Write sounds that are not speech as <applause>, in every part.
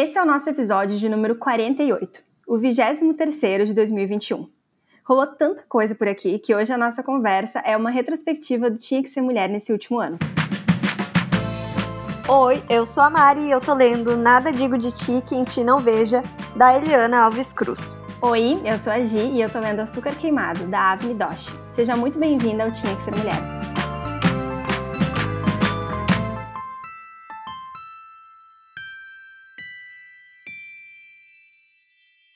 Esse é o nosso episódio de número 48, o 23 de 2021. Rolou tanta coisa por aqui que hoje a nossa conversa é uma retrospectiva do Tinha Que Ser Mulher nesse último ano. Oi, eu sou a Mari e eu tô lendo Nada Digo de Ti Quem Ti Não Veja, da Eliana Alves Cruz. Oi, eu sou a Gi e eu tô lendo Açúcar Queimado, da Avni Doshi. Seja muito bem-vinda ao Tinha Que Ser Mulher.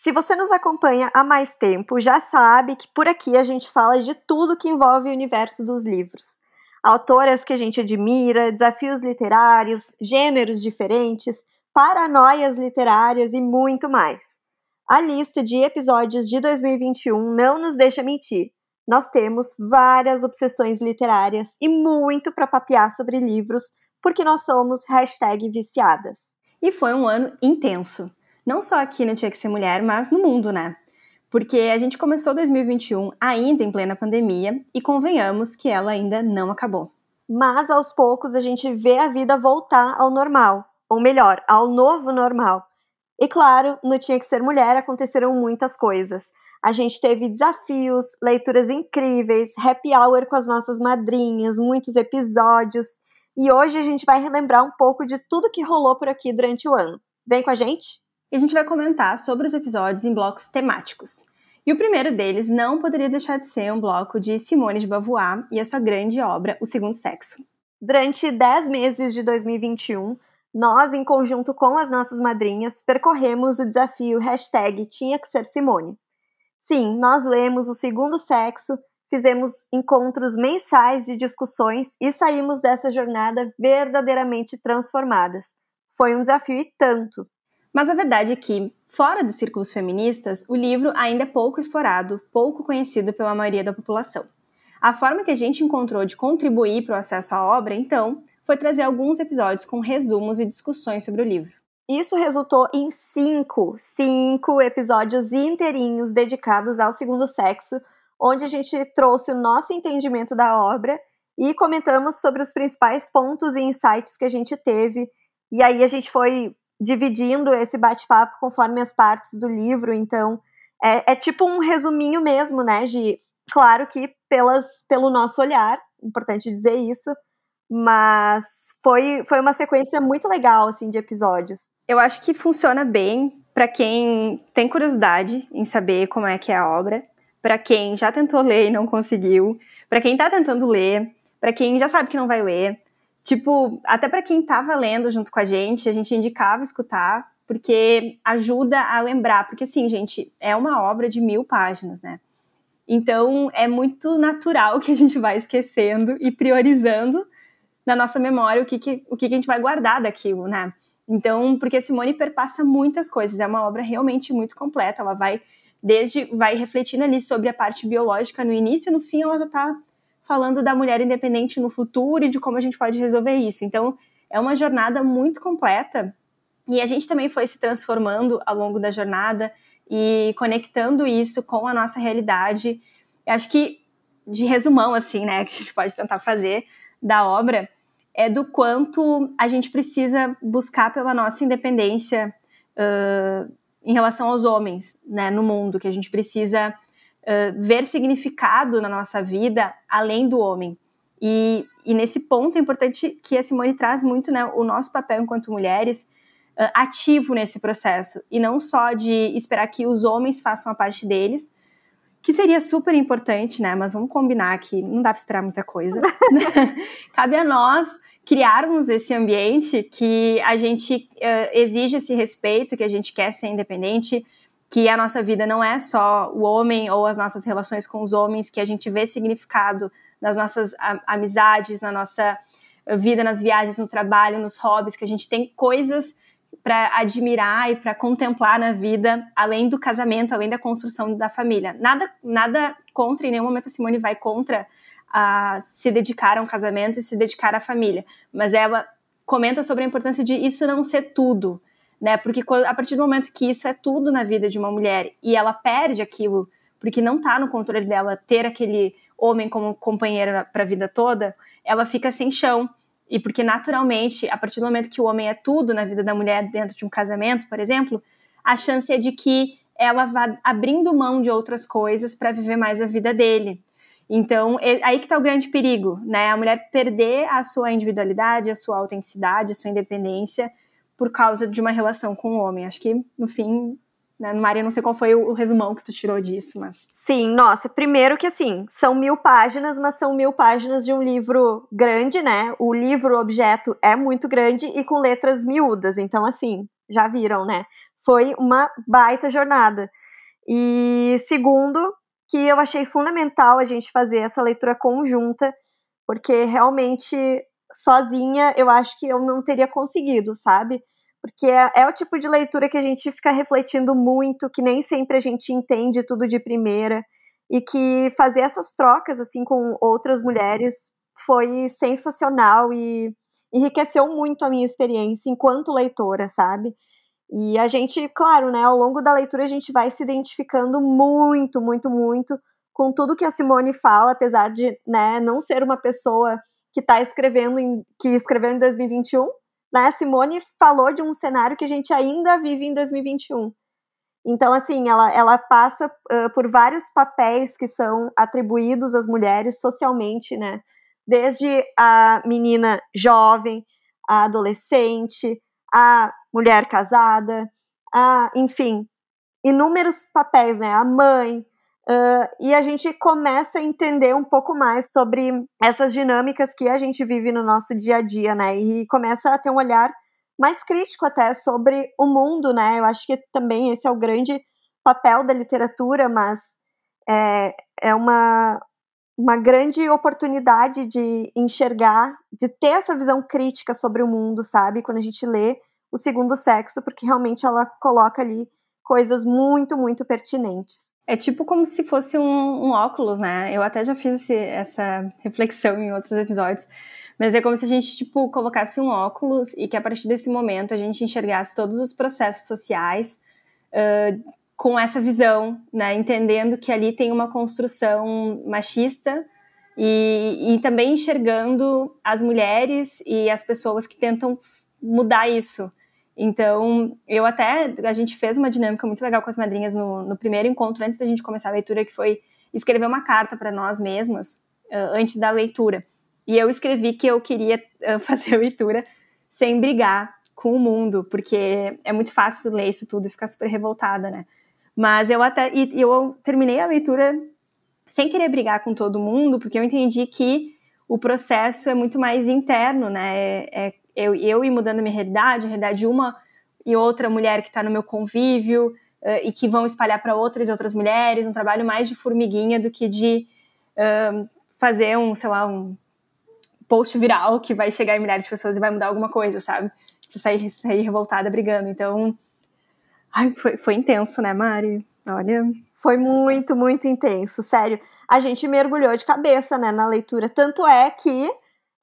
Se você nos acompanha há mais tempo, já sabe que por aqui a gente fala de tudo que envolve o universo dos livros. Autoras que a gente admira, desafios literários, gêneros diferentes, paranoias literárias e muito mais. A lista de episódios de 2021 não nos deixa mentir. Nós temos várias obsessões literárias e muito para papear sobre livros, porque nós somos viciadas. E foi um ano intenso não só aqui no Tinha Que Ser Mulher, mas no mundo, né? Porque a gente começou 2021 ainda em plena pandemia e convenhamos que ela ainda não acabou. Mas aos poucos a gente vê a vida voltar ao normal, ou melhor, ao novo normal. E claro, no Tinha Que Ser Mulher aconteceram muitas coisas. A gente teve desafios, leituras incríveis, happy hour com as nossas madrinhas, muitos episódios. E hoje a gente vai relembrar um pouco de tudo que rolou por aqui durante o ano. Vem com a gente? E a gente vai comentar sobre os episódios em blocos temáticos. E o primeiro deles não poderia deixar de ser um bloco de Simone de Beauvoir e a sua grande obra, O Segundo Sexo. Durante 10 meses de 2021, nós, em conjunto com as nossas madrinhas, percorremos o desafio hashtag Tinha que Ser Simone. Sim, nós lemos O Segundo Sexo, fizemos encontros mensais de discussões e saímos dessa jornada verdadeiramente transformadas. Foi um desafio e tanto, mas a verdade é que, fora dos círculos feministas, o livro ainda é pouco explorado, pouco conhecido pela maioria da população. A forma que a gente encontrou de contribuir para o acesso à obra, então, foi trazer alguns episódios com resumos e discussões sobre o livro. Isso resultou em cinco, cinco episódios inteirinhos dedicados ao segundo sexo, onde a gente trouxe o nosso entendimento da obra e comentamos sobre os principais pontos e insights que a gente teve. E aí a gente foi dividindo esse bate-papo conforme as partes do livro, então é, é, tipo um resuminho mesmo, né, de claro que pelas, pelo nosso olhar, importante dizer isso, mas foi, foi uma sequência muito legal, assim, de episódios. Eu acho que funciona bem para quem tem curiosidade em saber como é que é a obra, para quem já tentou ler e não conseguiu, para quem tá tentando ler, para quem já sabe que não vai ler, Tipo, até para quem estava lendo junto com a gente, a gente indicava escutar, porque ajuda a lembrar. Porque, assim, gente, é uma obra de mil páginas, né? Então, é muito natural <laughs> que a gente vai esquecendo e priorizando na nossa memória o que, que, o que, que a gente vai guardar daquilo, né? Então, porque Simone perpassa muitas coisas, é uma obra realmente muito completa, ela vai desde vai refletindo ali sobre a parte biológica no início e no fim ela já está falando da mulher independente no futuro e de como a gente pode resolver isso. Então, é uma jornada muito completa e a gente também foi se transformando ao longo da jornada e conectando isso com a nossa realidade. Eu acho que, de resumão, assim, né, <laughs> que a gente pode tentar fazer da obra, é do quanto a gente precisa buscar pela nossa independência uh, em relação aos homens, né, no mundo, que a gente precisa uh, ver significado na nossa vida além do homem. E, e, nesse ponto é importante que a Simone traz muito né, o nosso papel enquanto mulheres uh, ativo nesse processo, e não só de esperar que os homens façam a parte deles, que seria super importante, né? Mas vamos combinar que não dá para esperar muita coisa. <laughs> Cabe a nós criarmos esse ambiente que a gente uh, exige esse respeito, que a gente quer ser independente, que a nossa vida não é só o homem ou as nossas relações com os homens, que a gente vê significado nas nossas amizades, na nossa vida, nas viagens, no trabalho, nos hobbies, que a gente tem coisas para admirar e para contemplar na vida, além do casamento, além da construção da família. Nada, nada contra, em nenhum momento a Simone vai contra a se dedicar a um casamento e se dedicar à família, mas ela comenta sobre a importância de isso não ser tudo, né? Porque a partir do momento que isso é tudo na vida de uma mulher e ela perde aquilo, porque não está no controle dela ter aquele homem como companheiro para a vida toda, ela fica sem chão e porque naturalmente, a partir do momento que o homem é tudo na vida da mulher dentro de um casamento, por exemplo, a chance é de que ela vá abrindo mão de outras coisas para viver mais a vida dele. Então, é aí que está o grande perigo, né? A mulher perder a sua individualidade, a sua autenticidade, a sua independência por causa de uma relação com o homem. Acho que, no fim, né, Maria, não sei qual foi o, o resumão que tu tirou disso, mas... Sim, nossa, primeiro que, assim, são mil páginas, mas são mil páginas de um livro grande, né? O livro objeto é muito grande e com letras miúdas, então, assim, já viram, né? Foi uma baita jornada. E segundo, que eu achei fundamental a gente fazer essa leitura conjunta, porque realmente sozinha eu acho que eu não teria conseguido, sabe? Porque é, é, o tipo de leitura que a gente fica refletindo muito, que nem sempre a gente entende tudo de primeira, e que fazer essas trocas assim com outras mulheres foi sensacional e enriqueceu muito a minha experiência enquanto leitora, sabe? E a gente, claro, né, ao longo da leitura a gente vai se identificando muito, muito, muito com tudo que a Simone fala, apesar de, né, não ser uma pessoa que está escrevendo em, que escreveu em 2021, né? Simone falou de um cenário que a gente ainda vive em 2021. Então, assim, ela, ela passa uh, por vários papéis que são atribuídos às mulheres socialmente, né? Desde a menina jovem, a adolescente, a mulher casada, a, enfim, inúmeros papéis, né? A mãe. Uh, e a gente começa a entender um pouco mais sobre essas dinâmicas que a gente vive no nosso dia a dia, né? E começa a ter um olhar mais crítico até sobre o mundo, né? Eu acho que também esse é o grande papel da literatura, mas é, é uma, uma grande oportunidade de enxergar, de ter essa visão crítica sobre o mundo, sabe? Quando a gente lê o segundo sexo, porque realmente ela coloca ali coisas muito, muito pertinentes. É tipo como se fosse um, um óculos, né? Eu até já fiz esse, essa reflexão em outros episódios, mas é como se a gente, tipo, colocasse um óculos e que a partir desse momento a gente enxergasse todos os processos sociais uh, com essa visão, né? Entendendo que ali tem uma construção machista e, e também enxergando as mulheres e as pessoas que tentam mudar isso. Então, eu até, a gente fez uma dinâmica muito legal com as madrinhas no, no primeiro encontro, antes da gente começar a leitura, que foi escrever uma carta para nós mesmas, uh, antes da leitura. E eu escrevi que eu queria uh, <laughs> fazer a leitura sem brigar com o mundo, porque é muito fácil ler isso tudo e ficar super revoltada, né? Mas eu até, e eu terminei a leitura sem querer brigar com todo mundo, porque eu entendi que o processo é muito mais interno, né? É, é eu, eu ir mudando a minha realidade, a realidade de uma e outra mulher que está no meu convívio uh, e que vão espalhar para outras e outras mulheres, um trabalho mais de formiguinha do que de uh, fazer um, sei lá, um post viral que vai chegar em milhares de pessoas e vai mudar alguma coisa, sabe? Sair, sair revoltada brigando. Então, ai, foi, foi intenso, né, Mari? Olha. Foi muito, muito intenso, sério. A gente mergulhou de cabeça, né, na leitura. Tanto é que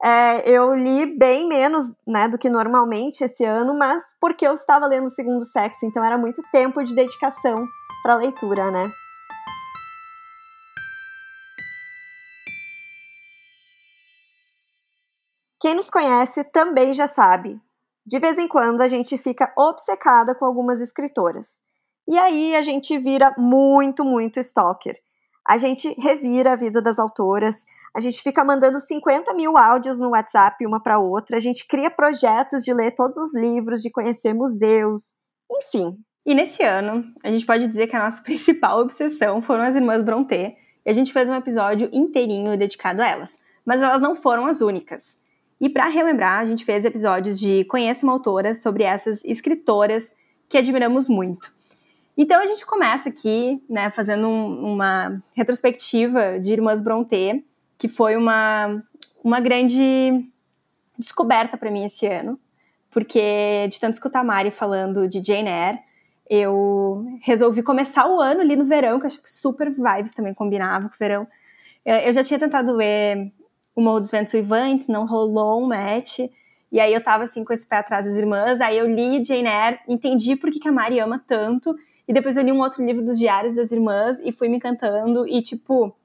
é, eu li bem menos né, do que normalmente esse ano, mas porque eu estava lendo o segundo sexo, então era muito tempo de dedicação para a leitura, né? Quem nos conhece também já sabe. De vez em quando a gente fica obcecada com algumas escritoras. E aí a gente vira muito, muito stalker. A gente revira a vida das autoras, a gente fica mandando 50 mil áudios no WhatsApp uma para outra, a gente cria projetos de ler todos os livros, de conhecer museus, enfim. E nesse ano, a gente pode dizer que a nossa <laughs> principal obsessão foram as irmãs Brontë, e a gente fez um episódio inteirinho dedicado a elas. Mas elas não foram as únicas. E para relembrar, a gente fez episódios de Conheça uma Autora sobre essas escritoras que admiramos muito. Então a gente começa aqui, né, fazendo um, uma retrospectiva de Irmãs Brontë, que foi uma, uma grande descoberta para mim esse ano, porque de tanto escutar a Mari falando de Jane Eyre, eu resolvi começar o ano ali no verão, que eu acho que super vibes também combinava com o verão. Eu já tinha tentado ler o Morro dos Ventos Uivantes, não rolou um match, e aí eu tava assim com esse pé atrás das irmãs, aí eu li Jane Eyre, entendi por que, que a Mari ama tanto, e depois eu li um outro livro dos Diários das Irmãs e fui me encantando, e tipo,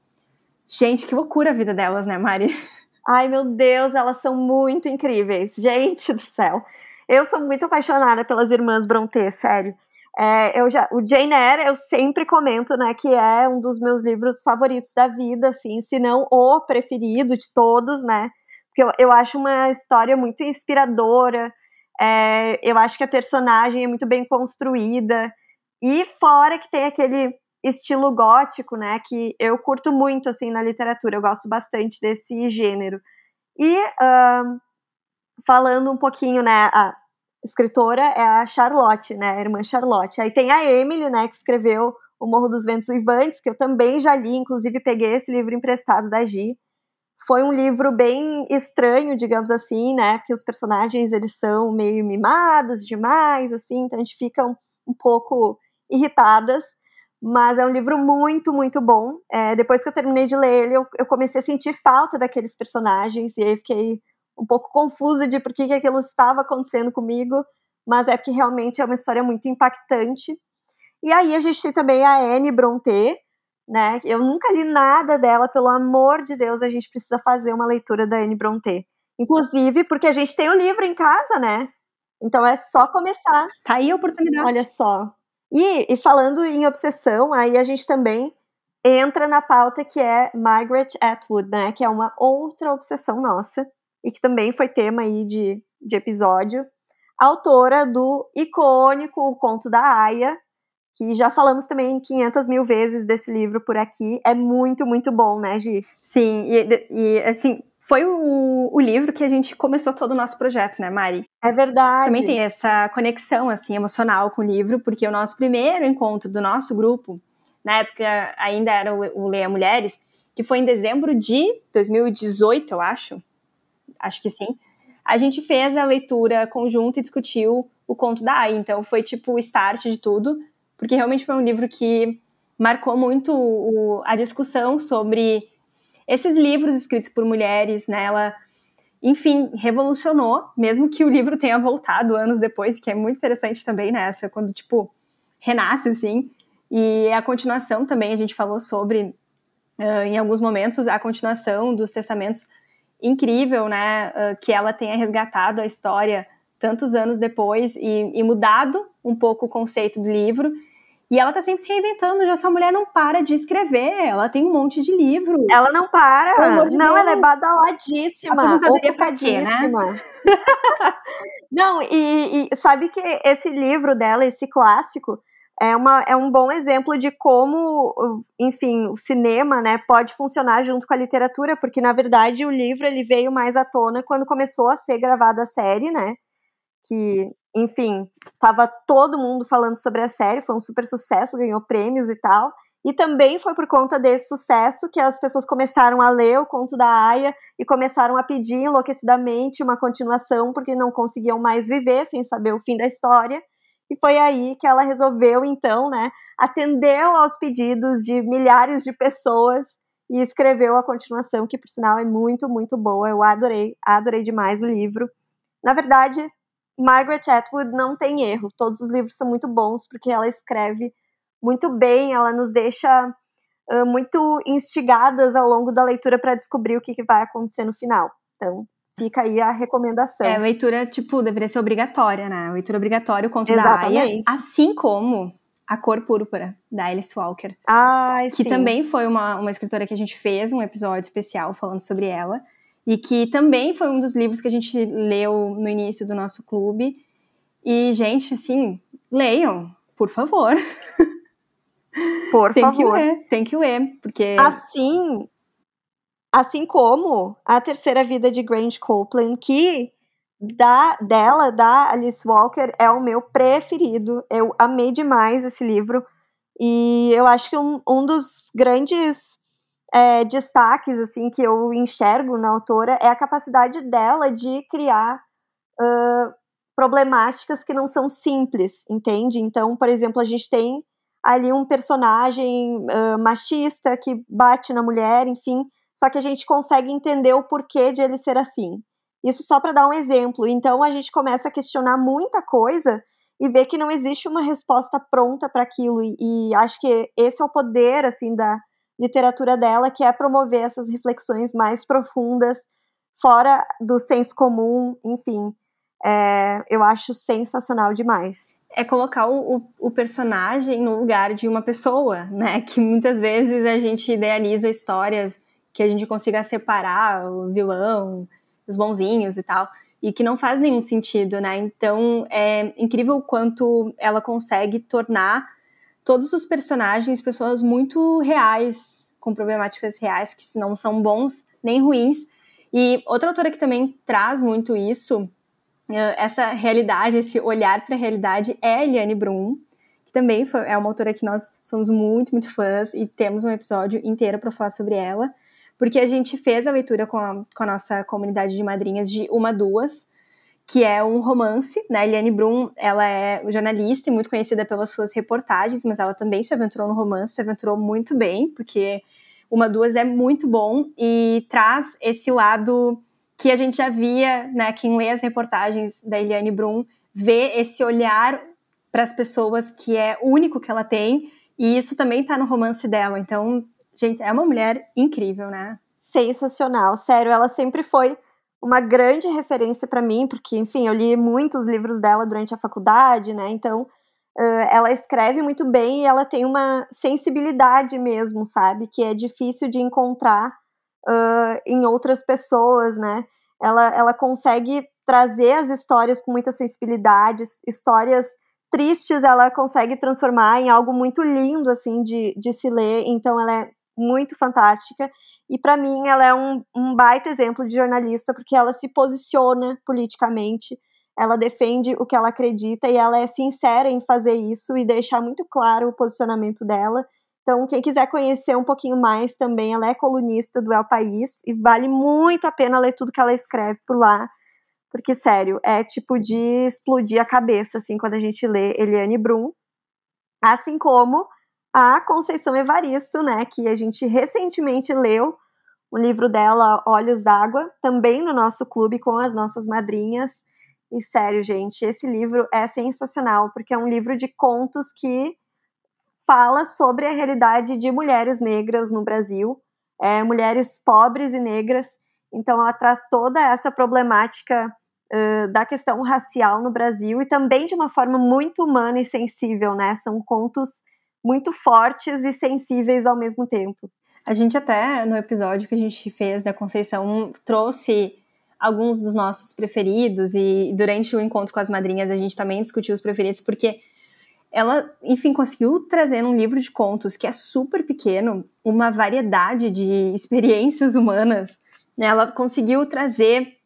Gente, que loucura a vida delas, né, Mari? <laughs> Ai, meu Deus, elas são muito incríveis. Gente do céu. Eu sou muito apaixonada pelas irmãs Brontë, sério. É, eu já, o Jane Eyre, eu sempre comento, né, que é um dos meus livros favoritos da vida, assim, se não o preferido de todos, né, porque eu, eu acho uma história muito inspiradora, é, eu acho que a personagem é muito bem construída, e fora que tem aquele estilo gótico, né, que eu curto muito, assim, na literatura, eu gosto bastante desse gênero. E, uh, falando um pouquinho, né, a escritora é a Charlotte, né, a irmã Charlotte. Aí tem a Emily, né, que escreveu O Morro dos Ventos Uivantes, que eu também já li, inclusive peguei esse livro emprestado da Gi. Foi um livro bem estranho, digamos assim, né, porque os personagens, eles são meio mimados demais, assim, então a gente fica um, um pouco irritadas, mas é um livro muito, muito bom. É, depois que eu terminei de ler ele, eu, eu, comecei a sentir falta daqueles personagens, e aí fiquei um pouco confusa de por que, que aquilo estava acontecendo comigo, mas é porque realmente é uma história muito impactante. E aí a gente tem também a Anne Brontë, né? Eu nunca li nada dela, pelo amor de Deus, a gente precisa fazer uma leitura da Anne Brontë. Inclusive porque a gente tem o livro em casa, né? Então é só começar. Tá aí a oportunidade. Olha só. E, e falando em obsessão, aí a gente também entra na pauta que é Margaret Atwood, né? Que é uma outra obsessão nossa e que também foi tema aí de, de episódio. Autora do icônico O Conto da Aya, que já falamos também 500 mil vezes desse livro por aqui. É muito, muito bom, né, Gi? Sim, e, e assim, foi o, o, livro que a gente começou todo o nosso projeto, né, Mari? É verdade. Também tem essa conexão, assim, emocional com o livro, porque o nosso primeiro encontro do nosso grupo, na época ainda era o, o Leia Mulheres, que foi em dezembro de 2018, eu acho. Acho que sim. A gente fez a leitura conjunta e discutiu o conto da Ai. Então foi tipo o start de tudo, porque realmente foi um livro que marcou muito o, a discussão sobre esses livros escritos por mulheres, né? Ela, enfim, revolucionou, mesmo que o livro tenha voltado anos depois, que é muito interessante também nessa, quando, tipo, renasce, assim. E a continuação também, a gente falou sobre, uh, em alguns momentos, a continuação dos testamentos incrível, né? Uh, que ela tenha resgatado a história tantos anos depois e, e mudado um pouco o conceito do livro e ela tá sempre se reinventando. Essa mulher não para de escrever. Ela tem um monte de livro. Ela não para. De não, Deus. ela é badaladíssima. Pra quê, né? <laughs> não, e, e, sabe que esse livro dela, esse clássico, é, uma, é um bom exemplo de como, enfim, o cinema, né, pode funcionar junto com a literatura, porque, na verdade, o livro ele veio mais à tona quando começou a ser gravada a série, né? Que enfim, tava todo mundo falando sobre a série, foi um super sucesso, ganhou prêmios e tal. E também foi por conta desse sucesso que as pessoas começaram a ler o conto da Aya e começaram a pedir enlouquecidamente uma continuação, porque não conseguiam mais viver sem saber o fim da história. E foi aí que ela resolveu, então, né, atendeu aos pedidos de milhares de pessoas e escreveu a continuação, que por sinal é muito, muito boa. Eu adorei, adorei demais o livro. Na verdade, Margaret Atwood não tem erro. Todos os livros são muito bons porque ela escreve muito bem, ela nos deixa uh, muito instigadas ao longo da leitura para descobrir o que, que, vai acontecer no final. Então, fica aí a recomendação. É, a leitura, tipo, deveria ser obrigatória, né? A leitura obrigatória, o conto Exatamente. da Aya, assim como A Cor Púrpura, da Alice Walker. Ai, que sim. também foi uma, uma escritora que a gente fez um episódio especial falando sobre ela e que também foi um dos livros que a gente leu no início do nosso clube. E, gente, assim, leiam, por favor. <laughs> Por tem favor. Que ler, tem que ler, porque... Assim, assim como A Terceira Vida de Grange Copeland, que da, dela, da Alice Walker, é o meu preferido. Eu amei demais esse livro. E eu acho que um, um dos grandes é, destaques assim que eu enxergo na autora é a capacidade dela de criar uh, problemáticas que não são simples, entende? Então, por exemplo, a gente tem ali um personagem uh, machista que bate na mulher, enfim, só que a gente consegue entender o porquê de ele ser assim. Isso só para dar um exemplo. Então a gente começa a questionar muita coisa e ver que não existe uma resposta pronta para aquilo. E, e, acho que esse é o poder assim da, literatura dela, que é promover essas reflexões mais profundas fora do senso comum, enfim. É, eu acho sensacional demais. É colocar o, o, personagem no lugar de uma pessoa, né? <laughs> Que muitas vezes a gente idealiza histórias que a gente consiga separar o vilão, os bonzinhos e tal, e que não faz nenhum sentido, né? Então é incrível o quanto ela consegue tornar todos os personagens pessoas muito reais, com problemáticas reais que não são bons nem ruins. E outra autora que também traz muito isso, eh, essa realidade, esse olhar para a realidade, é a Eliane Brum, que também foi, é uma autora que nós somos muito, muito fãs e temos um episódio inteiro para falar sobre ela, porque a gente fez a leitura com a, com a nossa comunidade de madrinhas de Uma Duas, que é um romance, né? Eliane Brum, ela é jornalista e muito conhecida pelas suas reportagens, mas ela também se aventurou no romance, se aventurou muito bem, porque Uma Duas é muito bom e traz esse lado que a gente já via, né? Quem lê as reportagens da Eliane Brum vê esse olhar para as pessoas que é único que ela tem, e isso também está no romance dela. Então, gente, é uma mulher incrível, né? Sensacional, sério, ela sempre foi uma grande referência para mim, porque, enfim, eu li muitos livros dela durante a faculdade, né? Então, uh, ela escreve muito bem e ela tem uma sensibilidade mesmo, sabe? Que é difícil de encontrar uh, em outras pessoas, né? Ela, ela consegue trazer as histórias com muita sensibilidade, histórias tristes ela consegue transformar em algo muito lindo, assim, de, de se ler. Então, ela é muito fantástica. E para mim ela é um, um baita exemplo de jornalista, porque ela se posiciona politicamente, ela defende o que ela acredita e ela é sincera em fazer isso e deixar muito claro o posicionamento dela. Então, quem quiser conhecer um pouquinho mais também, ela é colunista do El País e vale muito a pena ler tudo que ela escreve por lá, porque, sério, é tipo de explodir a cabeça, assim, quando a gente lê Eliane Brum. Assim como a Conceição Evaristo, né, que a gente recentemente leu o livro dela, Olhos d'Água, também no nosso clube com as nossas madrinhas. E sério, gente, esse livro é sensacional, porque é um livro de contos que fala sobre a realidade de mulheres negras no Brasil, é, mulheres pobres e negras. Então, ela traz toda essa problemática uh, da questão racial no Brasil e também de uma forma muito humana e sensível, né? São contos muito fortes e sensíveis ao mesmo tempo. A gente até no episódio que a gente fez da Conceição trouxe alguns dos nossos preferidos e durante o encontro com as madrinhas a gente também discutiu os preferidos porque ela, enfim, conseguiu trazer num livro de contos que é super pequeno uma variedade de <laughs> experiências humanas. Né? Ela conseguiu trazer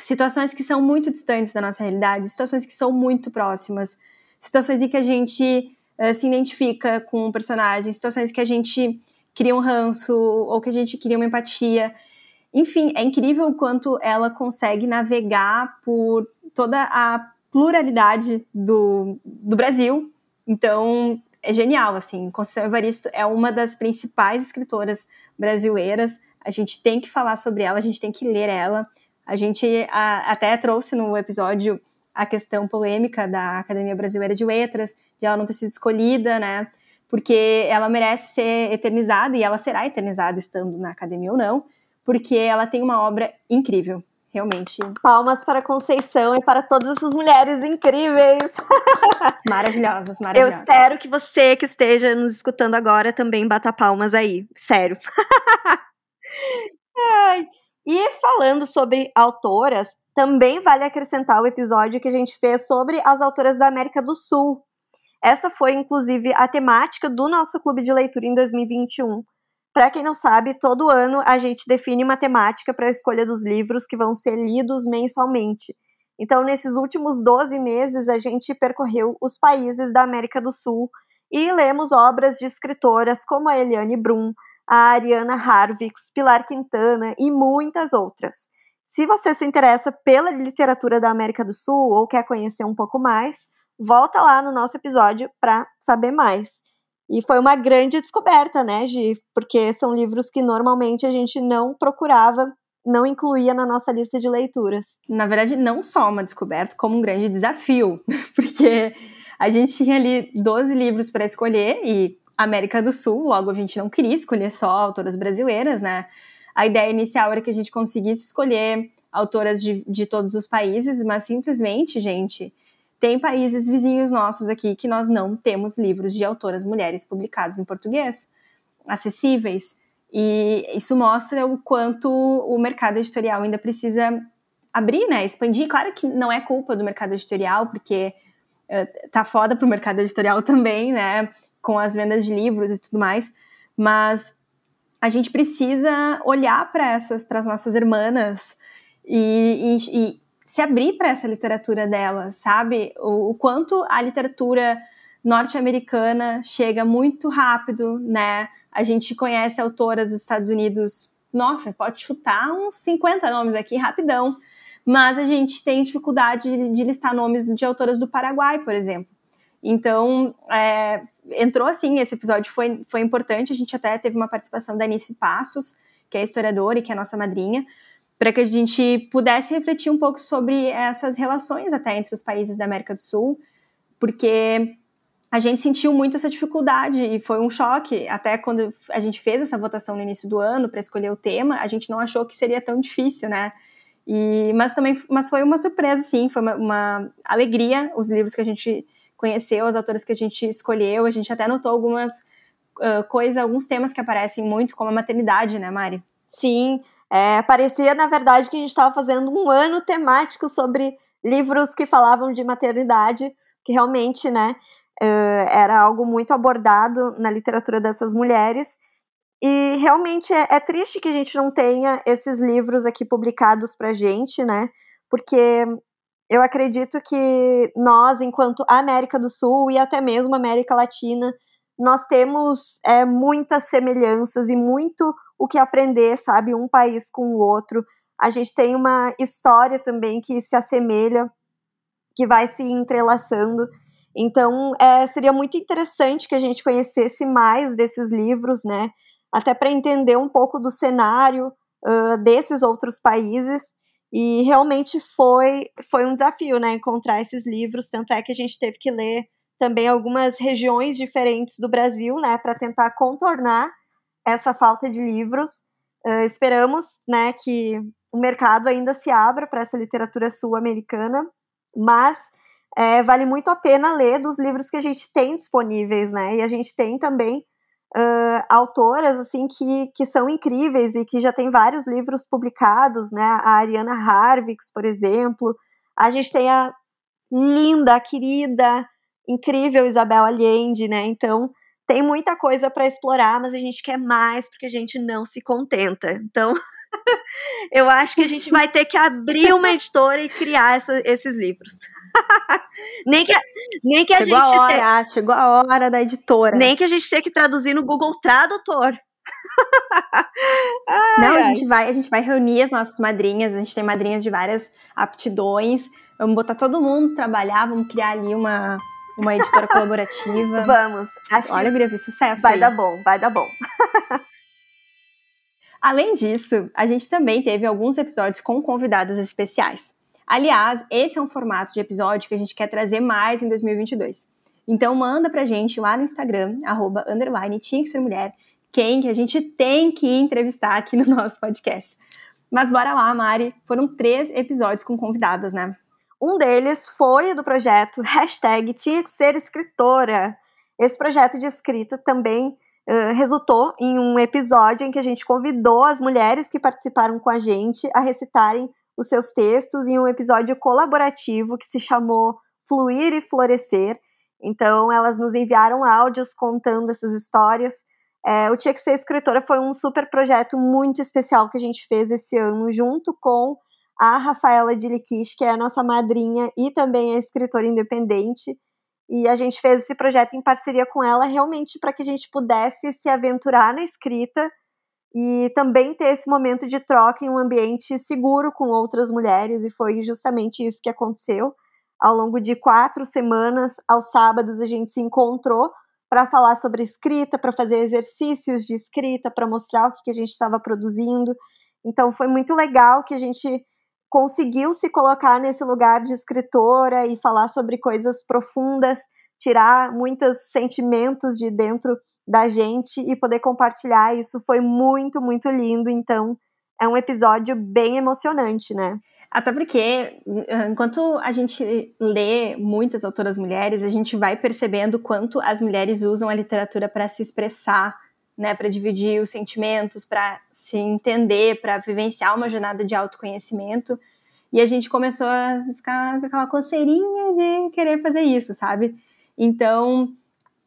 situações que são muito distantes da nossa realidade, situações que são muito próximas, situações em que a gente uh, se identifica com o personagem, situações que a gente cria um ranço ou que a gente cria uma empatia. Enfim, é incrível o quanto ela consegue navegar por toda a pluralidade do, do Brasil. Então, é genial, assim. Conceição Evaristo é uma das principais escritoras brasileiras. A gente tem que falar sobre ela, a gente tem que ler ela. A gente a, até trouxe no episódio a questão polêmica da Academia Brasileira de Letras, de ela não ter sido escolhida, né? Porque ela merece ser eternizada e ela será eternizada estando na academia ou não, porque ela tem uma obra incrível, realmente. Palmas para Conceição e para todas essas mulheres incríveis. Maravilhosas, <laughs> maravilhosas. Eu espero que você que esteja nos escutando agora também bata palmas aí, sério. <laughs> Ai. E falando sobre autoras, também vale acrescentar o episódio que a gente fez sobre as autoras da América do Sul. Essa foi, inclusive, a temática do nosso clube de leitura em 2021. Para quem não sabe, todo ano a gente define uma temática para a escolha dos livros que vão ser lidos mensalmente. Então, nesses últimos 12 meses, a gente percorreu os países da América do Sul e lemos obras de escritoras como a Eliane Brum, a Ariana Harvix, Pilar Quintana e muitas outras. Se você se interessa pela literatura da América do Sul ou quer conhecer um pouco mais, volta lá no nosso episódio para saber mais. E foi uma grande descoberta, né, Gi? Porque são livros que normalmente a gente não procurava, não incluía na nossa lista de leituras. Na verdade, não só uma descoberta, como um grande desafio, <laughs> porque a gente tinha ali 12 livros para escolher e América do Sul, logo a gente não queria escolher só autoras brasileiras, né? A ideia inicial era que a gente conseguisse escolher autoras de, de todos os países, mas simplesmente, gente, tem países vizinhos nossos aqui que nós não temos livros de autoras mulheres publicados em português, acessíveis. E isso mostra o quanto o mercado editorial ainda precisa abrir, né? Expandir. Claro que não é culpa do mercado editorial, porque uh, tá foda pro mercado editorial <laughs> também, né? Com as vendas de livros e tudo mais. Mas a gente precisa olhar para essas, para as nossas irmãs e, e, e se abrir para essa literatura dela, sabe? O, o quanto a literatura norte-americana chega muito rápido, né? A gente conhece autoras dos Estados Unidos, nossa, pode chutar uns 50 nomes aqui rapidão, mas a gente tem dificuldade de, de listar nomes de autoras do Paraguai, por exemplo. Então, é, entrou assim, esse episódio foi, foi importante, a gente até teve uma participação da Anice Passos, que é historiadora e que é nossa madrinha, para que a gente pudesse refletir um pouco sobre essas relações até entre os países da América do Sul, porque a gente sentiu muito essa dificuldade e foi um choque. Até quando a gente fez essa votação no início do ano para escolher o tema, a gente não achou que seria tão difícil, né? E, mas também, mas foi uma surpresa, sim, foi uma, uma alegria os livros que a gente conheceu, as autoras que a gente escolheu. A gente até notou algumas uh, coisas, alguns temas que aparecem muito, como a maternidade, né, Mari? Sim, é, parecia, na verdade, que a gente estava fazendo um ano temático sobre livros que falavam de maternidade, que realmente, né, era algo muito abordado na literatura dessas mulheres. E realmente é, é, triste que a gente não tenha esses livros aqui publicados para gente, né? Porque eu acredito que nós, enquanto América do Sul e até mesmo América Latina, nós temos é, muitas semelhanças e muito o que aprender, sabe, um país com o outro. A gente tem uma história também que se assemelha, que vai se entrelaçando. Então, é, seria muito interessante que a gente conhecesse mais desses livros, né? Até para entender um pouco do cenário uh, desses outros países. E realmente foi, foi um desafio, né? Encontrar esses livros. Tanto é que a gente teve que ler também algumas regiões diferentes do Brasil, né? Para tentar contornar essa falta de livros. Uh, esperamos, né, que o mercado ainda se abra para essa literatura sul-americana, mas é, vale muito a pena ler dos livros que a gente tem disponíveis, né? E a gente tem também uh, autoras assim que, que são incríveis e que já tem vários livros publicados, né? A Ariana Harvix, por exemplo. A gente tem a linda, querida, incrível Isabel Allende, né? Então tem muita coisa para explorar, mas a gente quer mais porque a gente não se contenta. Então <laughs> eu acho que a gente vai ter que abrir uma editora e criar essa, esses livros. <laughs> nem que, nem que chegou a gente. A hora, te... Chegou a hora da editora. Nem que a gente tenha que traduzir no Google Tradutor. <laughs> ai, Não, ai. a gente vai, a gente vai reunir as nossas madrinhas, a gente tem madrinhas de várias aptidões. Vamos botar todo mundo trabalhar, vamos criar ali uma, uma editora colaborativa. Vamos. Olha, eu vi sucesso. Vai aí. dar bom, vai dar bom. <laughs> Além disso, a gente também teve alguns episódios com convidadas especiais. Aliás, esse é um formato de episódio que a gente quer trazer mais em 2022. Então manda pra gente lá no Instagram, arroba, underline, tinha que ser mulher, quem que a gente tem que entrevistar aqui no <laughs> nosso podcast. Mas bora lá, Mari. Foram três episódios com convidadas, né? Um deles foi do projeto hashtag Tinha que Ser Escritora. Esse projeto de escrita também uh, resultou em um episódio em que a gente convidou as mulheres que participaram com a gente a recitarem os seus textos em um episódio colaborativo que se chamou Fluir e Florescer. Então, elas nos enviaram áudios contando essas histórias. É, o Tinha Que Ser Escritora foi um super projeto muito especial que a gente fez esse ano, junto com a Rafaela Diliquish, que é a nossa madrinha e também é escritora independente. E a gente fez esse projeto em parceria com ela, realmente para que a gente pudesse se aventurar na escrita e também ter esse momento de troca em um ambiente seguro com outras mulheres, e foi justamente isso que aconteceu. Ao longo de quatro semanas, aos sábados, a gente se encontrou para falar sobre escrita, para fazer exercícios de escrita, para mostrar o que, que a gente estava produzindo. Então, foi muito legal que a gente conseguiu se colocar nesse lugar de escritora e falar sobre coisas profundas, tirar muitos sentimentos de dentro da gente e poder compartilhar isso foi muito, muito lindo. Então, é um episódio bem emocionante, né? Até porque, enquanto a gente lê muitas autoras mulheres, a gente vai percebendo quanto as mulheres usam a literatura para se expressar, né, para dividir os sentimentos, para se entender, para vivenciar uma jornada de autoconhecimento. E a gente começou a ficar com aquela coceirinha de querer fazer isso, sabe? Então,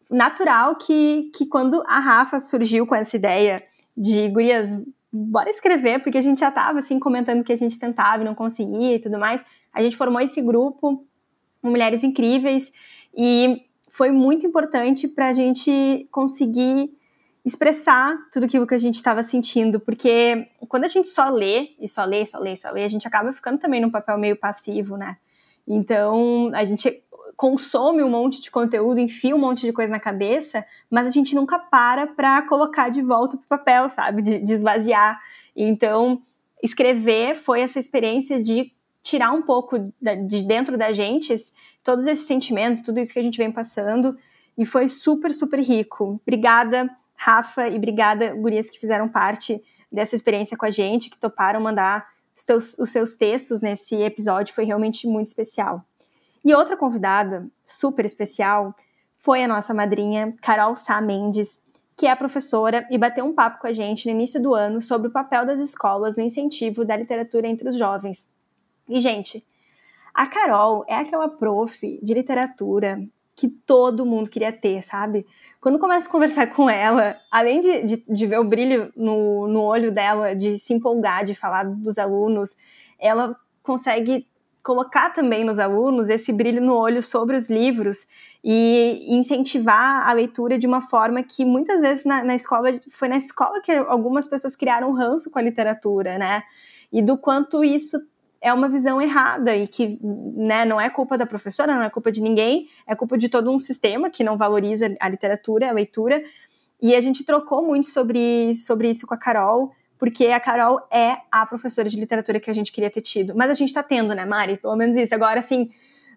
natural que, que quando a Rafa surgiu com essa ideia de gurias, bora escrever, porque a gente já estava assim comentando que a gente tentava e não conseguia e tudo mais. A gente formou esse grupo, mulheres incríveis, e foi muito importante para a gente conseguir expressar tudo aquilo que a gente estava sentindo, porque quando a gente só lê, e só lê, só lê, só lê, a gente acaba ficando também num papel meio passivo, né? Então, a gente consome um monte de conteúdo, enfia um monte de coisa na cabeça, mas a gente nunca para para colocar de volta pro papel, sabe? De, de esvaziar. Então, escrever foi essa experiência de tirar um pouco de dentro da gente todos esses sentimentos, tudo isso que a gente vem passando, e foi super, super rico. Obrigada, Rafa, e obrigada, gurias que fizeram parte dessa experiência com a gente, que toparam mandar os, teus, os seus textos nesse episódio, foi realmente muito especial. E outra convidada super especial foi a nossa madrinha, Carol Sá Mendes, que é professora e bateu um papo com a gente no início do ano sobre o papel das escolas no incentivo da literatura entre os jovens. E, gente, a Carol é aquela prof de literatura que todo mundo queria ter, sabe? Quando começa a conversar com ela, além de, de, de ver o brilho no, no olho dela, de se empolgar, de falar dos alunos, ela consegue colocar também nos alunos esse brilho no olho sobre os livros e incentivar a leitura de uma forma que muitas vezes na, na escola foi na escola que algumas pessoas criaram ranço com a literatura, né? E do quanto isso é uma visão errada e que né, não é culpa da professora, não é culpa de ninguém, é culpa de todo um sistema que não valoriza a literatura, a leitura. E a gente trocou muito sobre, sobre isso com a Carol porque a Carol é a professora de literatura que a gente queria ter tido. Mas a gente tá tendo, né, Mari? Pelo menos isso. Agora, assim,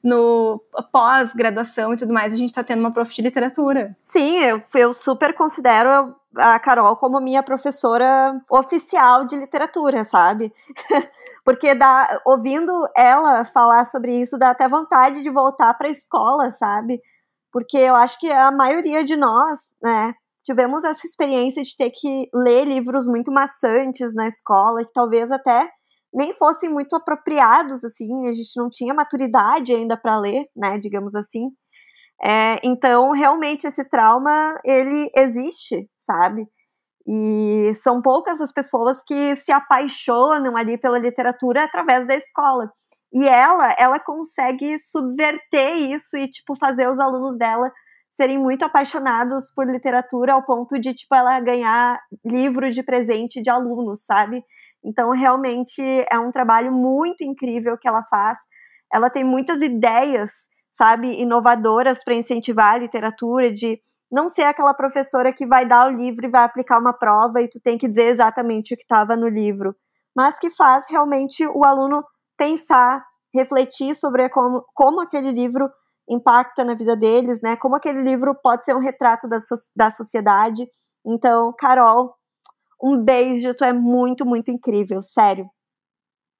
no pós-graduação e tudo mais, a gente tá tendo uma prof de literatura. Sim, eu, eu super considero a Carol como minha professora oficial de literatura, sabe? <laughs> Porque dá, ouvindo ela falar sobre isso, dá até vontade de voltar para a escola, sabe? Porque eu acho que a maioria de nós, né, tivemos essa experiência de ter que ler livros muito maçantes na escola, que talvez até nem fossem muito apropriados, assim, a gente não tinha maturidade ainda para ler, né, digamos assim. É, então, realmente, esse trauma, ele existe, sabe? E são poucas as pessoas que se apaixonam ali pela literatura através da escola. E ela, ela consegue subverter isso e, tipo, fazer os alunos dela serem muito apaixonados por literatura ao ponto de, tipo, ela ganhar livro de presente de alunos, sabe? Então, realmente é um trabalho muito incrível que ela faz. Ela tem muitas ideias, sabe, inovadoras para incentivar a literatura, de não ser aquela professora que vai dar o livro e vai aplicar uma prova e tu tem que dizer exatamente o que estava no livro, mas que faz realmente o aluno pensar, refletir sobre como, como aquele livro impacta na vida deles, né? Como aquele livro pode ser um retrato da, da sociedade. Então, Carol, um beijo, tu é muito, muito incrível, sério.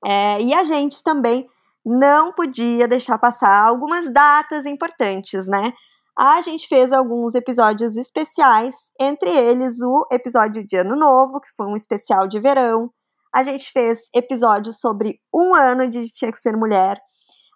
É, e a gente também não podia deixar passar algumas datas importantes, né? A gente fez alguns episódios especiais, entre eles o episódio de Ano Novo, que foi um especial de verão. A gente fez episódios sobre um ano de Tinha que Ser Mulher.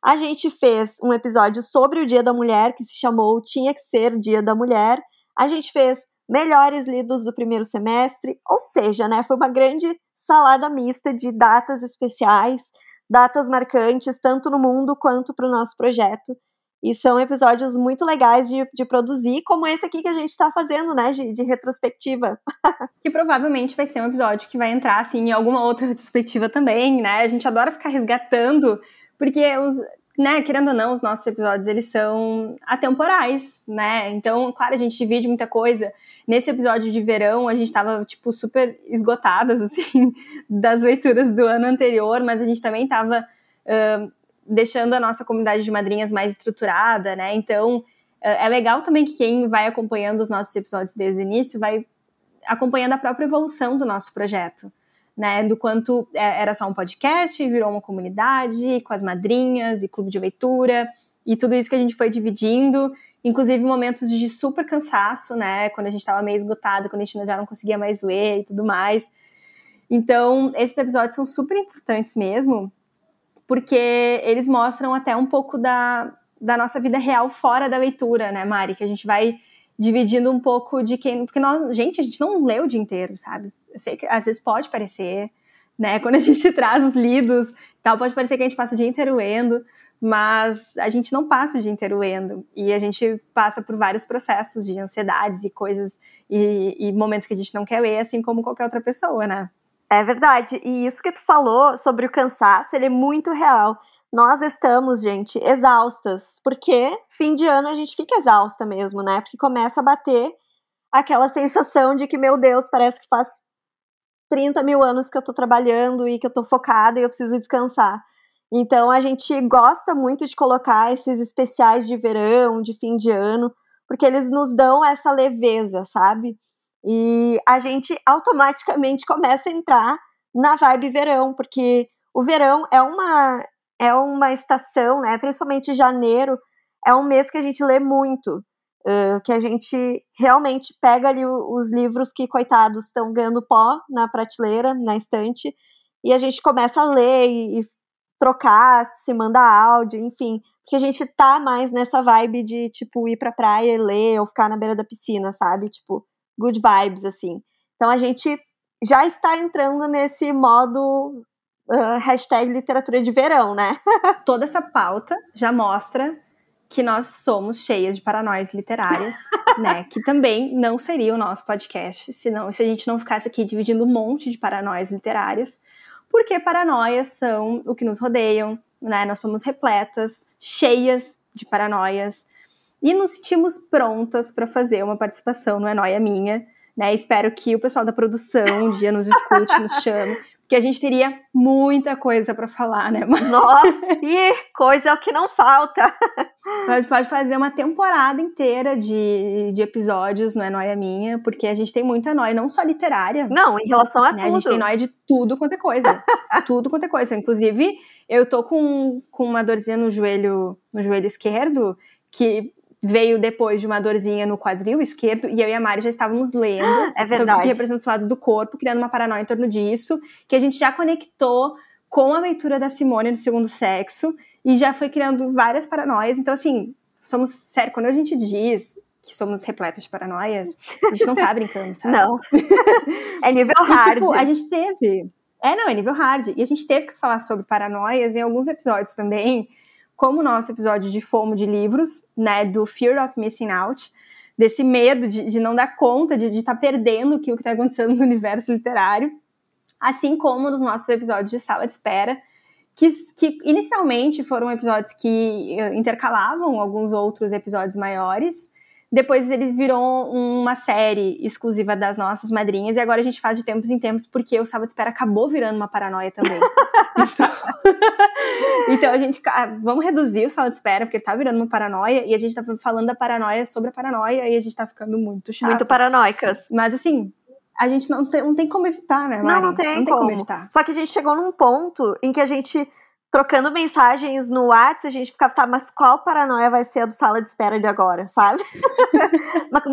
A gente fez um episódio sobre o Dia da Mulher, que se chamou Tinha que Ser Dia da Mulher. A gente fez melhores lidos do primeiro semestre, ou seja, né, foi uma grande salada mista de datas especiais, datas marcantes, tanto no mundo quanto para o nosso projeto. E são episódios muito legais de, de produzir, como esse aqui que a gente está fazendo, né, de, de retrospectiva. <laughs> que provavelmente vai ser um episódio que vai entrar, assim, em alguma outra <laughs> retrospectiva também, né? A gente adora ficar resgatando porque os, né, querendo ou não, os nossos episódios eles são atemporais, né? Então, claro, a gente divide muita coisa. Nesse episódio de verão, a gente tava tipo super esgotadas <laughs> assim das leituras do ano anterior, mas a gente também tava uh, deixando a nossa comunidade de madrinhas mais estruturada, né? Então, uh, é legal também que quem vai acompanhando os nossos episódios desde o início vai acompanhando a própria evolução do nosso projeto né? Do quanto é, era só um podcast e virou uma comunidade com as madrinhas e clube de leitura e tudo isso que a gente foi dividindo, inclusive momentos de super cansaço, né? Quando a gente estava meio esgotado, quando a gente já não conseguia mais ler e tudo mais. Então, esses episódios são super importantes mesmo, porque eles mostram até um pouco da, da nossa vida real fora da leitura, né, Mari? Que a gente vai dividindo um pouco de quem. Porque nós, gente, a gente não lê o dia inteiro, sabe? Eu sei que às vezes pode parecer, né? Quando a <laughs> gente traz os lidos tal, pode parecer que a gente passa o dia inteiro lendo, mas a gente não passa o dia inteiro lendo. E a gente passa por vários processos de ansiedades e coisas e, e momentos que a gente não quer ler, assim como qualquer outra pessoa, né? É verdade. E isso que tu falou sobre o cansaço, ele é muito real. Nós estamos, gente, exaustas, porque fim de ano a gente fica exausta mesmo, né? Porque começa a bater aquela sensação de que, meu Deus, parece que faz 30 mil anos que eu tô trabalhando e que eu tô focada e eu preciso descansar. Então a gente gosta muito de colocar esses especiais de verão, de fim de ano, porque eles nos dão essa leveza, sabe? E a gente automaticamente começa a entrar na vibe verão, porque o verão é uma é uma estação, né? Principalmente janeiro, é um mês que a gente lê muito, que a gente realmente pega ali os livros que coitados estão ganhando pó na prateleira, na estante, e a gente começa a ler e, e trocar, se manda áudio, enfim, porque a gente tá mais nessa vibe de tipo ir pra praia e ler ou ficar na beira da piscina, sabe? Tipo, good vibes, assim. Então a gente já está entrando nesse modo uh, hashtag literatura de verão, né? <laughs> Toda essa pauta já mostra que nós somos cheias de paranoias literárias, <laughs> né? Que também não seria o nosso podcast senão, se a gente não ficasse aqui dividindo um monte de paranoias literárias, porque paranoias são o que nos rodeiam, né? Nós somos repletas, cheias de paranoias, e nos sentimos prontas para fazer uma participação no É Noia Minha. Né? Espero que o pessoal da produção um dia nos escute, nos chame, <laughs> porque a gente teria muita coisa para falar, né? Nossa, <laughs> e coisa é o que não falta. A gente pode fazer uma temporada inteira de, de episódios no É Noia Minha, porque a gente tem muita noia, não só literária. Não, em relação a né? tudo. A gente tem noia de tudo quanto é coisa. <laughs> tudo quanto é coisa. Inclusive, eu tô com, com uma dorzinha no joelho, no joelho esquerdo, que veio depois de uma dorzinha no quadril esquerdo, e eu e a Mari já estávamos lendo é sobre o que representa os lados do corpo, criando uma paranoia em torno disso, que a gente já conectou com a leitura da Simone do Segundo Sexo, e já foi criando várias paranoias. Então, assim, somos, sério, quando a gente diz que somos repletas de paranoias, a gente não tá brincando, sabe? Não. <laughs> é nível hard. E, tipo, a gente teve. É, não, é nível hard. E a gente teve que falar sobre paranoias em alguns episódios também, como o nosso episódio de FOMO de livros, né, do Fear of Missing Out, desse medo de, de não dar conta, de estar tá perdendo o que está acontecendo no universo literário, assim como nos nossos episódios de sala de espera, que, que inicialmente foram episódios que eh, intercalavam alguns outros episódios maiores, depois eles viram uma série exclusiva das nossas madrinhas e agora a gente faz de tempos em tempos porque o Sábado de Espera acabou virando uma paranoia também. <laughs> então, <laughs> então, a gente vamos reduzir o Sábado de Espera porque ele tá virando uma paranoia e a gente tá falando da paranoia sobre a paranoia e a gente tá ficando muito chato. Muito paranoicas. Mas assim, a gente não tem, não tem como evitar, né, Mari? Não, não tem, não tem como. como evitar. Só que a gente chegou num ponto em que a gente trocando mensagens no WhatsApp, a gente ficava, tá, mas qual paranoia vai ser a do sala de espera de agora, <laughs> sabe?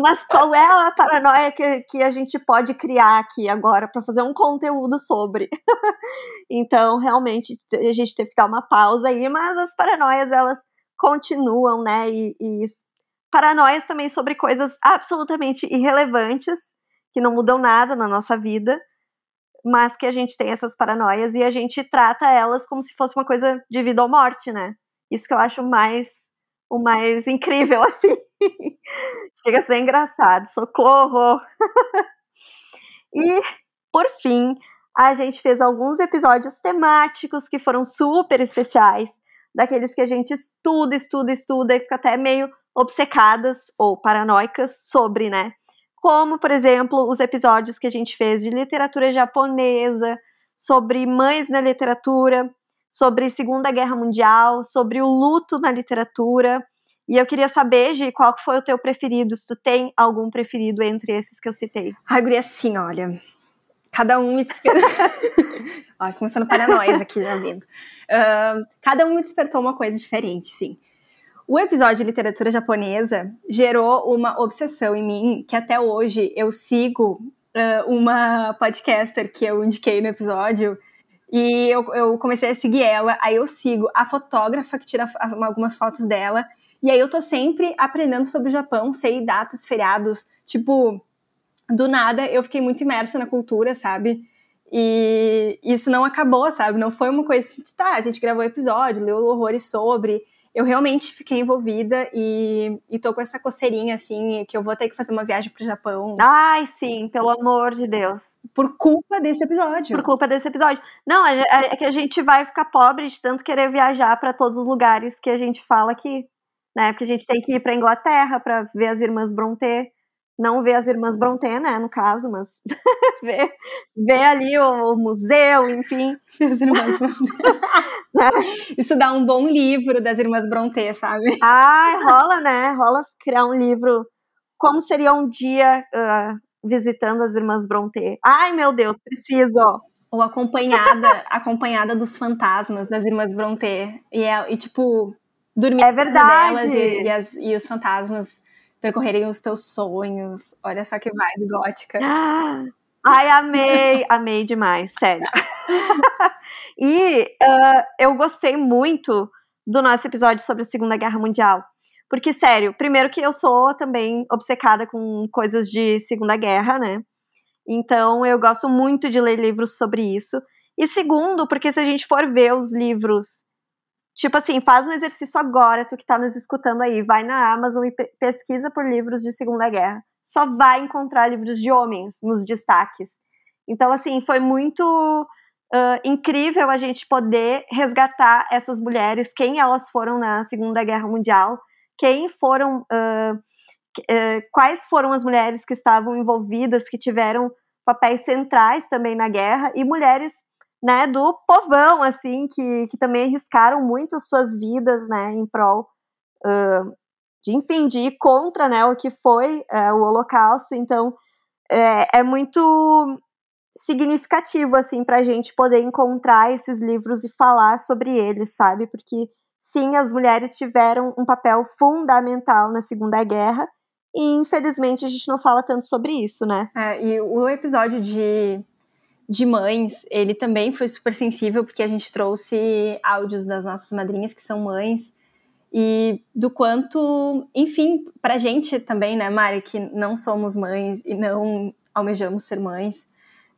mas qual é a paranoia que, que a gente pode criar aqui agora para fazer um conteúdo sobre? <laughs> então, realmente, a gente teve que dar uma pausa aí, mas as paranoias, elas continuam, né? E, e paranoias também sobre coisas absolutamente irrelevantes, que não mudam nada na nossa vida, mas que a gente tem essas paranoias e a gente trata elas como se fosse uma coisa de vida ou morte, né? Isso que eu acho mais o mais incrível <laughs> assim. Chega a ser engraçado, socorro. <laughs> e por fim, a gente fez alguns episódios temáticos que foram super especiais, daqueles que a gente estuda, estuda, estuda e fica até meio obcecadas ou paranoicas sobre, né? Como, por exemplo, os episódios que a gente fez de literatura japonesa, sobre mães na literatura, sobre Segunda Guerra Mundial, sobre o luto na literatura. E eu queria saber, Gi, qual foi o teu preferido, se tu tem algum preferido entre esses que eu citei. Ai, guria, assim, olha, cada um me despertou. <laughs> Ó, começando paranoias aqui já vendo. Uh, cada um me despertou uma coisa diferente, sim. O episódio de literatura japonesa gerou uma obsessão em mim que até hoje eu sigo uh, uma podcaster que eu indiquei no episódio e eu, eu, comecei a seguir ela. Aí eu sigo a fotógrafa que tira algumas fotos dela. E aí eu tô sempre aprendendo sobre o Japão, sei datas, feriados. Tipo, do nada eu fiquei muito imersa na cultura, sabe? E isso não acabou, sabe? Não foi uma coisa assim, tá, a gente gravou episódio, leu horrores sobre eu realmente fiquei envolvida e, e tô com essa coceirinha, assim, que eu vou ter que fazer uma viagem pro Japão. Ai, sim, pelo amor de Deus. Por culpa desse episódio. Por culpa desse episódio. Não, é, é que a gente vai ficar pobre de tanto querer viajar para todos os lugares que a gente fala aqui, né? Porque a gente tem que ir pra Inglaterra para ver as irmãs Brontë não ver as irmãs Brontë, né, no caso, mas <laughs> ver, ver ali o, o, museu, enfim. <laughs> As irmãs <laughs> Brontë. Isso dá um bom livro das irmãs Brontë, sabe? Ah, rola, né? Rola criar um livro. Como seria um dia uh, visitando as irmãs Brontë? Ai, meu Deus, preciso. Ou acompanhada, acompanhada dos fantasmas das irmãs Brontë. E, é, e tipo, dormir é verdade. delas e, e, as, e os fantasmas percorrerem os teus sonhos. Olha só que vibe gótica. Ah, ai, amei, <laughs> amei demais, sério. <laughs> e uh, eu gostei muito do nosso episódio sobre a Segunda Guerra Mundial. Porque, sério, primeiro que eu sou também obcecada com coisas de Segunda Guerra, né? Então eu gosto muito de ler livros sobre isso. E segundo, porque se a gente for ver os livros Tipo assim, faz um exercício agora, tu que tá nos escutando aí, vai na Amazon e pesquisa por livros de Segunda Guerra. Só vai encontrar livros de homens nos destaques. Então, assim, foi muito uh, incrível a gente poder resgatar essas mulheres, quem elas foram na Segunda Guerra Mundial, quem foram. Uh, quais foram as mulheres que estavam envolvidas, que tiveram papéis centrais também na guerra, e mulheres né, do povão, assim, que, que também arriscaram muito suas vidas, né, em prol uh, de, enfim, de ir contra, né, o que foi uh, o Holocausto. Então, é, é muito significativo, assim, para a gente poder encontrar esses livros e falar sobre eles, sabe? Porque, sim, as mulheres tiveram um papel fundamental na Segunda Guerra, e infelizmente a gente não fala tanto sobre isso, né? É, e o episódio de de mães, ele também foi super sensível, porque a gente trouxe áudios das nossas madrinhas que são mães, e do quanto, enfim, pra gente também, né, Mari, que não somos mães e não almejamos ser mães,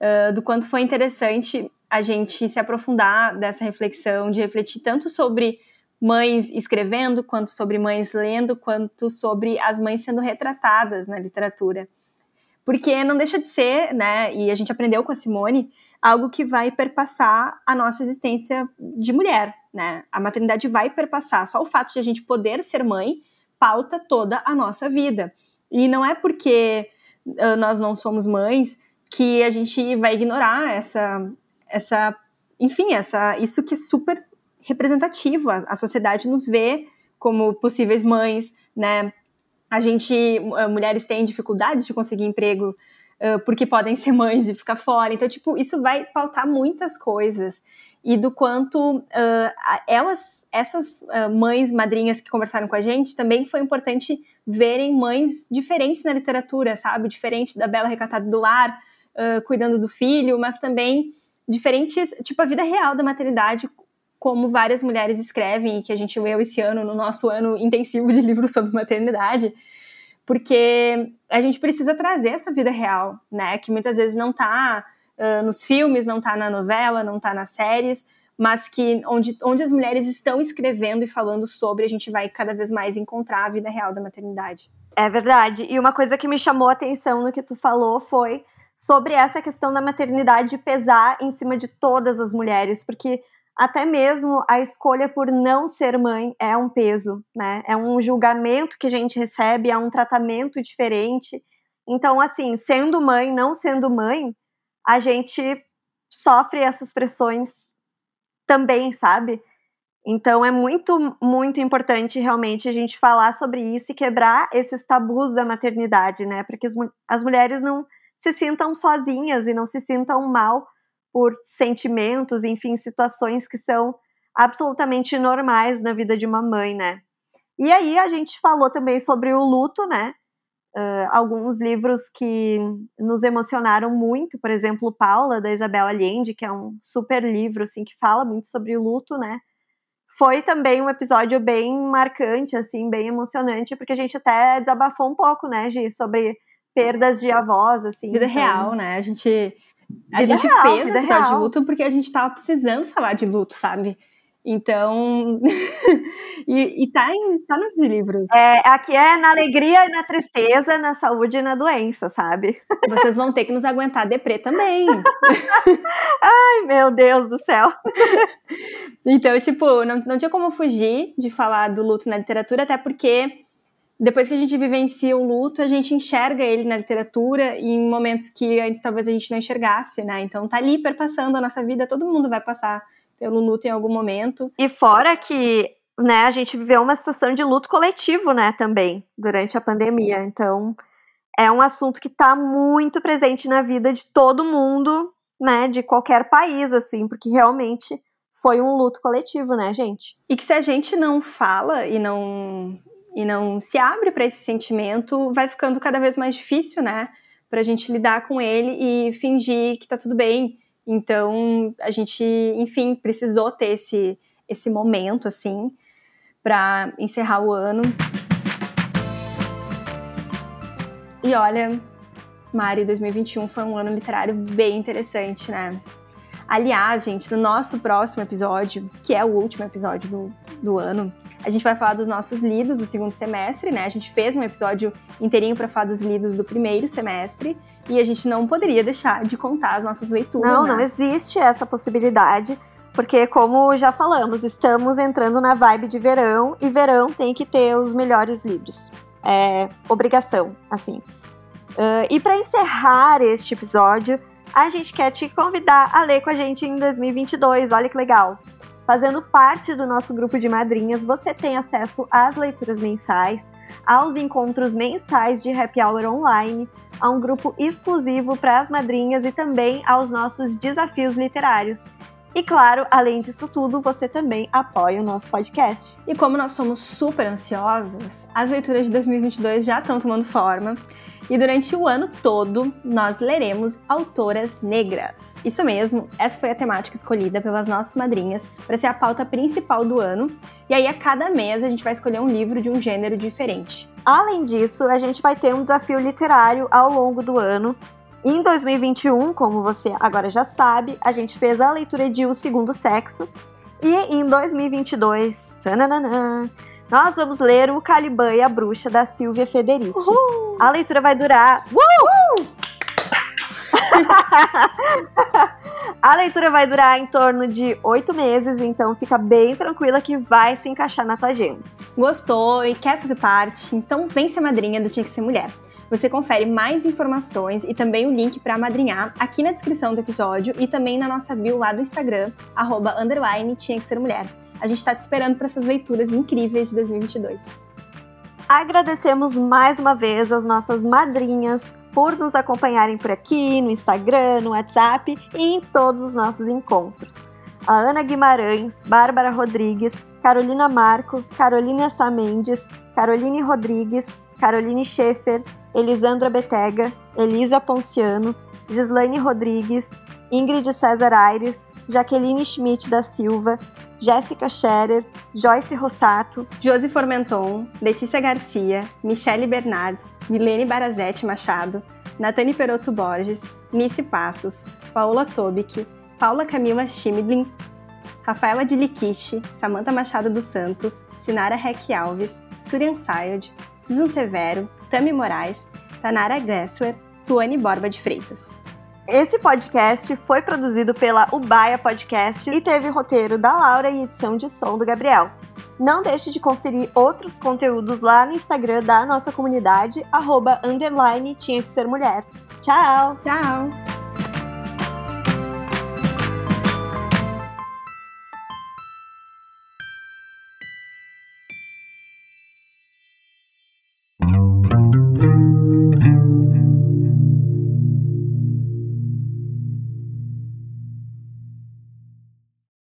uh, do quanto foi interessante a gente se aprofundar dessa reflexão, de refletir tanto sobre mães escrevendo, quanto sobre mães lendo, quanto sobre as mães sendo retratadas na literatura porque não deixa de ser, né, e a gente aprendeu com a Simone, algo que vai perpassar a nossa existência de mulher, né? A maternidade vai perpassar, só o fato de a gente poder ser mãe pauta toda a nossa vida. E não é porque uh, nós não somos mães que a gente vai ignorar essa essa, enfim, essa isso que é super representativo. A, a sociedade nos vê como possíveis mães, né? A gente, eh, mulheres têm dificuldades de conseguir emprego uh, porque podem ser mães e ficar fora. Então, tipo, isso vai pautar muitas coisas. E do quanto uh, elas, essas uh, mães, madrinhas que conversaram com a gente, também foi importante verem mães diferentes na literatura, sabe? Diferente da Bela Recatada do Lar, cuidando do filho, mas também diferentes, tipo, a vida real da maternidade, como várias mulheres escrevem, e que a gente leu esse ano, no nosso ano intensivo de livros sobre maternidade, porque a gente precisa trazer essa vida real, né? Que muitas vezes não está uh, nos filmes, não está na novela, não está nas séries, mas que onde, onde as mulheres estão escrevendo e falando sobre, a gente vai cada vez mais encontrar a vida real da maternidade. É verdade. E uma coisa que me chamou a atenção no que tu falou foi sobre essa questão da maternidade pesar em cima de todas as mulheres, porque até mesmo a escolha por não ser mãe é um peso, né? É um julgamento que a gente recebe, é um tratamento diferente. Então, assim, sendo mãe, não sendo mãe, a gente sofre essas pressões também, sabe? Então é muito, muito importante realmente a gente falar sobre isso e quebrar esses tabus da maternidade, né? Porque as, as mulheres não, se sintam sozinhas e não se sintam mal por sentimentos, enfim, situações que são absolutamente normais na vida de uma mãe, né? E aí a gente falou também sobre o luto, né? Uh, alguns livros que nos emocionaram muito, por exemplo, Paula, da Isabel Allende, que é um super livro, assim, que fala muito sobre o luto, né? Foi também um episódio bem marcante, assim, bem emocionante, porque a gente até desabafou um pouco, né, Gi, sobre perdas de avós, assim. Vida então... real, né? A gente, a gente real, fez o episódio real. de luto porque a gente tava precisando falar de luto, sabe? Então, <laughs> e, e tá, em, tá nos livros. É, aqui é na alegria e na tristeza, na saúde e na doença, sabe? <laughs> Vocês vão ter que nos aguentar deprê também. <laughs> Ai, meu Deus do céu. Então, tipo, não, não tinha como fugir de falar do luto na literatura, até porque depois que a gente vivencia o luto, a gente enxerga ele na literatura em momentos que antes talvez a gente não enxergasse, né? Então tá ali perpassando a nossa vida, todo mundo vai passar pelo luto em algum momento. E fora que, né, a gente viveu uma situação de luto coletivo, né, também, durante a pandemia. Então, é um assunto que está muito presente na vida de todo mundo, né, de qualquer país, assim, porque realmente foi um luto coletivo, né, gente? E que se a gente não fala e não e não se abre para esse sentimento, vai ficando cada vez mais difícil, né? Para a gente lidar com ele e fingir que tá tudo bem. Então, a gente, enfim, precisou ter esse, esse momento, assim, para encerrar o ano. E olha, Mari, 2021 foi um ano literário bem interessante, né? Aliás, gente, no nosso próximo episódio, que é o último episódio do, do ano, a gente vai falar dos nossos lidos do segundo semestre, né? A gente fez um episódio inteirinho para falar dos lidos do primeiro semestre e a gente não poderia deixar de contar as nossas leituras. Não, né? não existe essa possibilidade, porque como já falamos, estamos entrando na vibe de verão e verão tem que ter os melhores livros. É obrigação, assim. Uh, e para encerrar este episódio, a gente quer te convidar a ler com a gente em 2022. Olha que legal! Fazendo parte do nosso grupo de madrinhas, você tem acesso às leituras mensais, aos encontros mensais de happy hour online, a um grupo exclusivo para as madrinhas e também aos nossos desafios literários. E claro, além disso tudo, você também apoia o nosso podcast. E como nós somos super ansiosas, as leituras de 2022 já estão tomando forma. E durante o ano todo, nós leremos autoras negras. Isso mesmo, essa foi a temática escolhida pelas nossas madrinhas para ser a pauta principal do ano. E aí, a cada mês, a gente vai escolher um livro de um gênero diferente. Além disso, a gente vai ter um desafio literário ao longo do ano. Em 2021, como você agora já sabe, a gente fez a leitura de O Segundo Sexo. E em 2022, tananana, nós vamos ler o Caliban e a Bruxa da Silvia Federici. Uhul. A leitura vai durar. Uhul! <laughs> a leitura vai durar em torno de oito meses, então fica bem tranquila que vai se encaixar na tua agenda. Gostou e quer fazer parte? Então vem ser madrinha do Tinha Que Ser Mulher. Você confere mais informações e também o link para madrinhar aqui na descrição do episódio e também na nossa bio lá do Instagram, arroba, underline, Tinha Que Ser Mulher. A gente está te esperando para essas leituras incríveis de 2022. Agradecemos mais uma vez as nossas madrinhas por nos acompanharem por aqui, no Instagram, no WhatsApp e em todos os nossos encontros. A Ana Guimarães, Bárbara Rodrigues, Carolina Marco, Carolina Samendes, Caroline Rodrigues, Caroline Schaefer, Elisandra Betega, Elisa Ponciano, Gislaine Rodrigues, Ingrid César Aires, Jaqueline Schmidt da Silva, Jéssica Scherer, Joyce Rossato, Josi Formenton, Letícia Garcia, Michele Bernard, Milene Barazetti Machado, Natane Perotto Borges, Nice Passos, Paola Tobic, Paula Camila Schmidlin, Rafaela de Liquiche, Samanta Machado dos Santos, Sinara Reck Alves, Surian Sayod, Susan Severo, Tami Moraes, Tanara Gressler, Tuane Borba de Freitas. Esse podcast foi produzido pela Ubaia Podcast e teve roteiro da Laura e edição de som do Gabriel. Não deixe de conferir outros conteúdos lá no Instagram da nossa comunidade, arroba, underline, tinha que ser mulher. Tchau! Tchau!